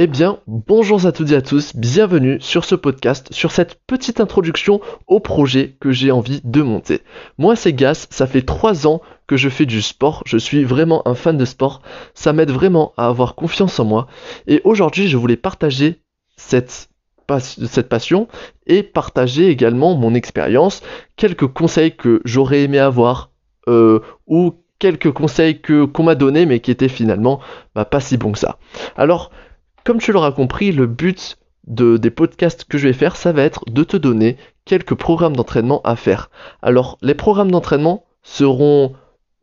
Eh bien, bonjour à toutes et à tous, bienvenue sur ce podcast, sur cette petite introduction au projet que j'ai envie de monter. Moi, c'est Gas, ça fait 3 ans que je fais du sport, je suis vraiment un fan de sport, ça m'aide vraiment à avoir confiance en moi, et aujourd'hui, je voulais partager cette, passion et partager également mon expérience, quelques conseils que j'aurais aimé avoir, euh, ou quelques conseils qu'on m'a donné mais qui étaient finalement bah, pas si bons que ça. Alors, comme tu l'auras compris, le but de, des podcasts que je vais faire, ça va être de te donner quelques programmes d'entraînement à faire. Alors, les programmes d'entraînement seront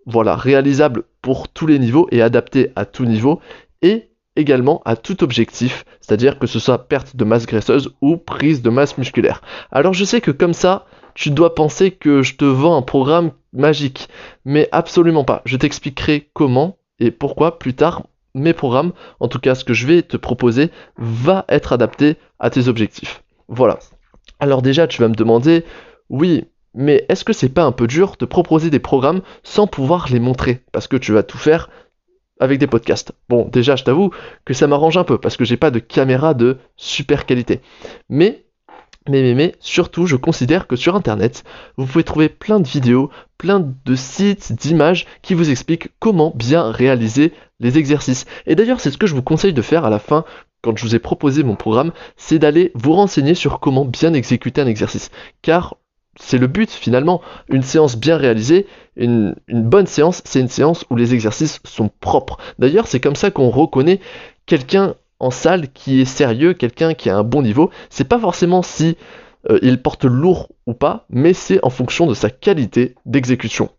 voilà, réalisables pour tous les niveaux et adaptés à tout niveau et également à tout objectif, c'est-à-dire que ce soit perte de masse graisseuse ou prise de masse musculaire. Alors je sais que comme ça, tu dois penser que je te vends un programme magique, mais absolument pas. Je t'expliquerai comment et pourquoi plus tard mes programmes, en tout cas ce que je vais te proposer, va être adapté à tes objectifs. Voilà. Alors déjà, tu vas me demander, oui, mais est-ce que c'est pas un peu dur de proposer des programmes sans pouvoir les montrer? Parce que tu vas tout faire avec des podcasts. Bon, déjà, je t'avoue que ça m'arrange un peu parce que j'ai pas de caméra de super qualité. Mais mais, mais, mais, surtout, je considère que sur Internet, vous pouvez trouver plein de vidéos, plein de sites, d'images qui vous expliquent comment bien réaliser les exercices. Et d'ailleurs, c'est ce que je vous conseille de faire à la fin, quand je vous ai proposé mon programme, c'est d'aller vous renseigner sur comment bien exécuter un exercice. Car c'est le but finalement. Une séance bien réalisée, une, bonne séance, c'est une séance où les exercices sont propres. D'ailleurs, c'est comme ça qu'on reconnaît quelqu'un en salle qui est sérieux, quelqu'un qui a un bon niveau, c'est pas forcément si euh, il porte lourd ou pas, mais c'est en fonction de sa qualité d'exécution.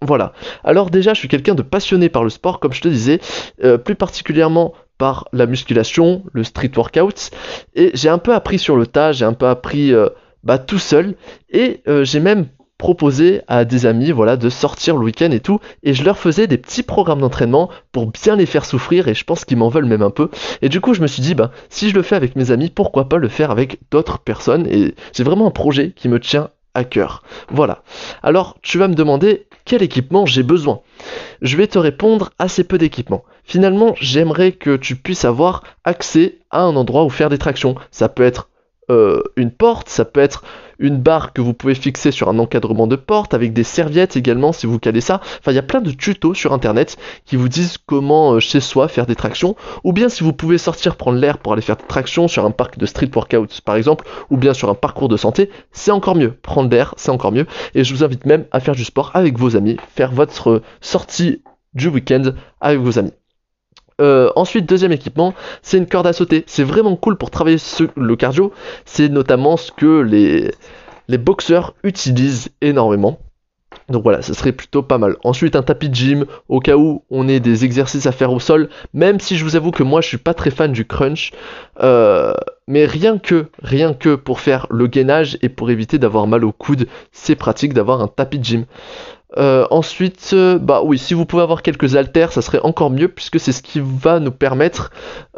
Voilà. Alors déjà, je suis quelqu'un de passionné par le sport, comme je te disais, euh, plus particulièrement par la musculation, le street workout, et j'ai un peu appris sur le tas, j'ai un peu appris euh, bah, tout seul, et j'ai même proposer à des amis voilà de sortir le week-end et tout et je leur faisais des petits programmes d'entraînement pour bien les faire souffrir et je pense qu'ils m'en veulent même un peu et du coup je me suis dit bah si je le fais avec mes amis pourquoi pas le faire avec d'autres personnes et j'ai vraiment un projet qui me tient à cœur. Voilà. Alors tu vas me demander quel équipement j'ai besoin? Je vais te répondre assez peu d'équipement finalement j'aimerais que tu puisses avoir accès à un endroit où faire des tractions. Ça peut être euh, une porte, ça peut être une barre que vous pouvez fixer sur un encadrement de porte, avec des serviettes également si vous calez ça. Enfin, il y a plein de tutos sur internet qui vous disent comment euh, chez soi faire des tractions, ou bien si vous pouvez sortir prendre l'air pour aller faire des tractions sur un parc de street workout par exemple, ou bien sur un parcours de santé, c'est encore mieux. Prendre l'air, c'est encore mieux. Et je vous invite même à faire du sport avec vos amis, faire votre sortie du week-end avec vos amis. Euh, ensuite, deuxième équipement, c'est une corde à sauter. C'est vraiment cool pour travailler le cardio. C'est notamment ce que les, boxeurs utilisent énormément. Donc voilà, ce serait plutôt pas mal. Ensuite, un tapis de gym, au cas où on ait des exercices à faire au sol, même si je vous avoue que moi je suis pas très fan du crunch. Euh, mais rien que, rien que pour faire le gainage et pour éviter d'avoir mal au coude, c'est pratique d'avoir un tapis de gym. Euh, ensuite, euh, bah oui, si vous pouvez avoir quelques haltères, ça serait encore mieux puisque c'est ce qui va nous permettre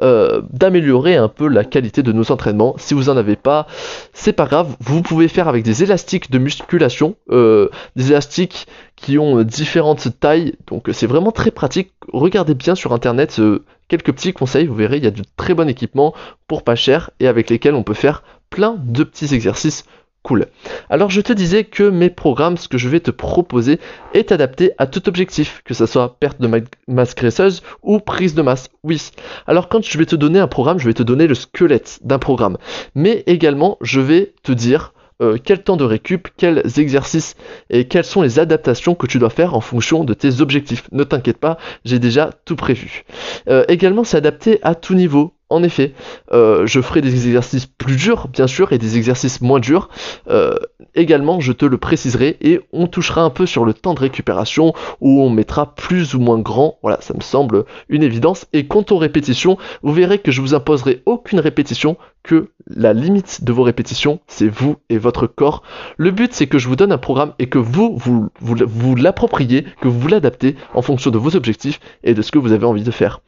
euh, d'améliorer un peu la qualité de nos entraînements. Si vous en avez pas, c'est pas grave. Vous pouvez faire avec des élastiques de musculation, des élastiques qui ont différentes tailles, donc c'est vraiment très pratique. Regardez bien sur internet quelques petits conseils, vous verrez, il y a de très bon équipement pour pas cher et avec lesquels on peut faire plein de petits exercices Cool. Alors je te disais que mes programmes, ce que je vais te proposer, est adapté à tout objectif, que ce soit perte de masse graisseuse ou prise de masse. Oui. Alors quand je vais te donner un programme, je vais te donner le squelette d'un programme. Mais également, je vais te dire euh, quel temps de récup, quels exercices et quelles sont les adaptations que tu dois faire en fonction de tes objectifs. Ne t'inquiète pas, j'ai déjà tout prévu. Euh, également, c'est adapté à tout niveau. En effet, euh, je ferai des exercices plus durs, bien sûr, et des exercices moins durs. Euh, également, je te le préciserai, et on touchera un peu sur le temps de récupération, où on mettra plus ou moins grand. Voilà, ça me semble une évidence. Et quant aux répétitions, vous verrez que je vous imposerai aucune répétition, que la limite de vos répétitions, c'est vous et votre corps. Le but, c'est que je vous donne un programme et que vous, vous, vous, l'appropriez, que vous l'adaptez en fonction de vos objectifs et de ce que vous avez envie de faire.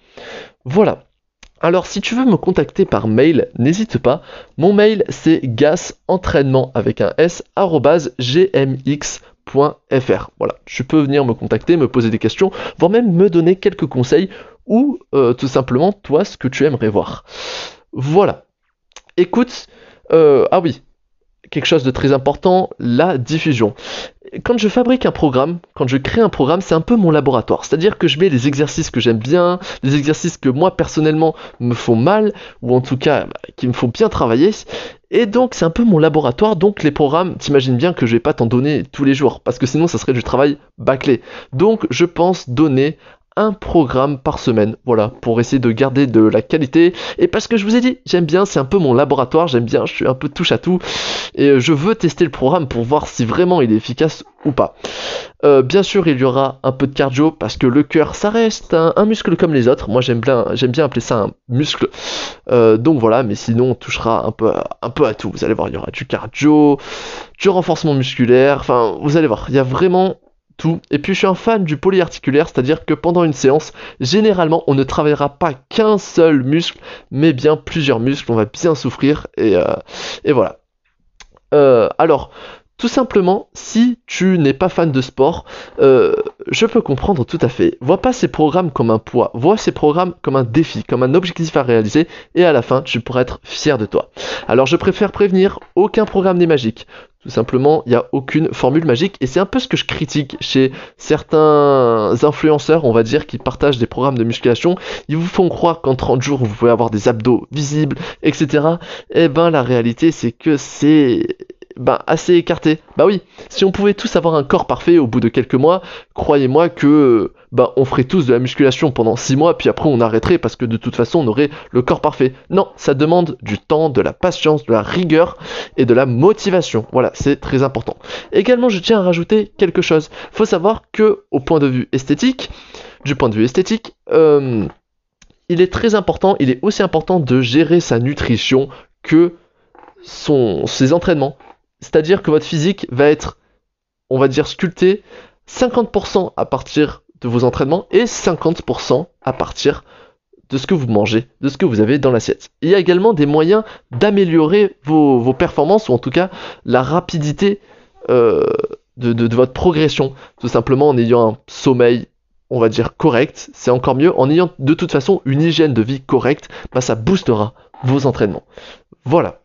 Voilà. Alors si tu veux me contacter par mail, n'hésite pas. Mon mail c'est gasentraînement avec un s gmx Voilà, tu peux venir me contacter, me poser des questions, voire même me donner quelques conseils ou euh, tout simplement toi ce que tu aimerais voir. Voilà. Écoute, euh, ah oui, quelque chose de très important, la diffusion. Quand je fabrique un programme, quand je crée un programme, c'est un peu mon laboratoire. C'est-à-dire que je mets les exercices que j'aime bien, les exercices que moi personnellement me font mal, ou en tout cas bah, qui me font bien travailler. Et donc c'est un peu mon laboratoire, donc les programmes, t'imagines bien que je vais pas t'en donner tous les jours, parce que sinon ça serait du travail bâclé. Donc je pense donner un programme par semaine, voilà, pour essayer de garder de la qualité. Et parce que je vous ai dit, j'aime bien, c'est un peu mon laboratoire, j'aime bien, je suis un peu touche à tout. Et euh, je veux tester le programme pour voir si vraiment il est efficace ou pas. Euh, bien sûr, il y aura un peu de cardio parce que le cœur, ça reste un, muscle comme les autres. Moi, j'aime bien, j'aime bien appeler ça un muscle. Euh, donc voilà, mais sinon, on touchera un peu, un peu à tout. Vous allez voir, il y aura du cardio, du renforcement musculaire. Enfin, vous allez voir, il y a vraiment et puis je suis un fan du polyarticulaire, c'est-à-dire que pendant une séance, généralement, on ne travaillera pas qu'un seul muscle, mais bien plusieurs muscles. On va bien souffrir et, euh, voilà. Euh, alors, tout simplement, si tu n'es pas fan de sport, euh, je peux comprendre tout à fait. Vois pas ces programmes comme un poids, vois ces programmes comme un défi, comme un objectif à réaliser, et à la fin, tu pourras être fier de toi. Alors je préfère prévenir, aucun programme n'est magique. Tout simplement, il n'y a aucune formule magique et c'est un peu ce que je critique chez certains influenceurs, on va dire, qui partagent des programmes de musculation. Ils vous font croire qu'en 30 jours, vous pouvez avoir des abdos visibles, etc. Eh ben, la réalité, c'est que c'est ben, assez écarté. Bah oui, si on pouvait tous avoir un corps parfait au bout de quelques mois, croyez-moi que ben, on ferait tous de la musculation pendant 6 mois, puis après on arrêterait parce que de toute façon on aurait le corps parfait. Non, ça demande du temps, de la patience, de la rigueur et de la motivation. Voilà, c'est très important. Également, je tiens à rajouter quelque chose. Faut savoir que, au point de vue esthétique, du point de vue esthétique, euh, il est très important, il est aussi important de gérer sa nutrition que son, ses entraînements. C'est-à-dire que votre physique va être, on va dire, sculpté 50% à partir de vos entraînements et 50% à partir de ce que vous mangez, de ce que vous avez dans l'assiette. Il y a également des moyens d'améliorer vos, performances ou en tout cas la rapidité euh, de, votre progression. Tout simplement en ayant un sommeil, on va dire, correct. C'est encore mieux. En ayant de toute façon une hygiène de vie correcte, bah, ça boostera vos entraînements. Voilà.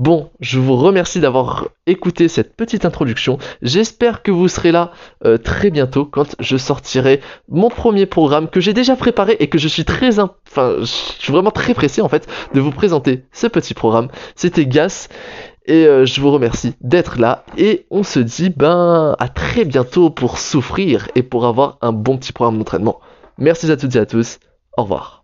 Bon, je vous remercie d'avoir écouté cette petite introduction. J'espère que vous serez là euh, très bientôt quand je sortirai mon premier programme que j'ai déjà préparé et que je suis très, enfin, je suis vraiment très pressé en fait de vous présenter ce petit programme. C'était Gas et euh, je vous remercie d'être là et on se dit ben à très bientôt pour souffrir et pour avoir un bon petit programme d'entraînement. Merci à toutes et à tous. Au revoir.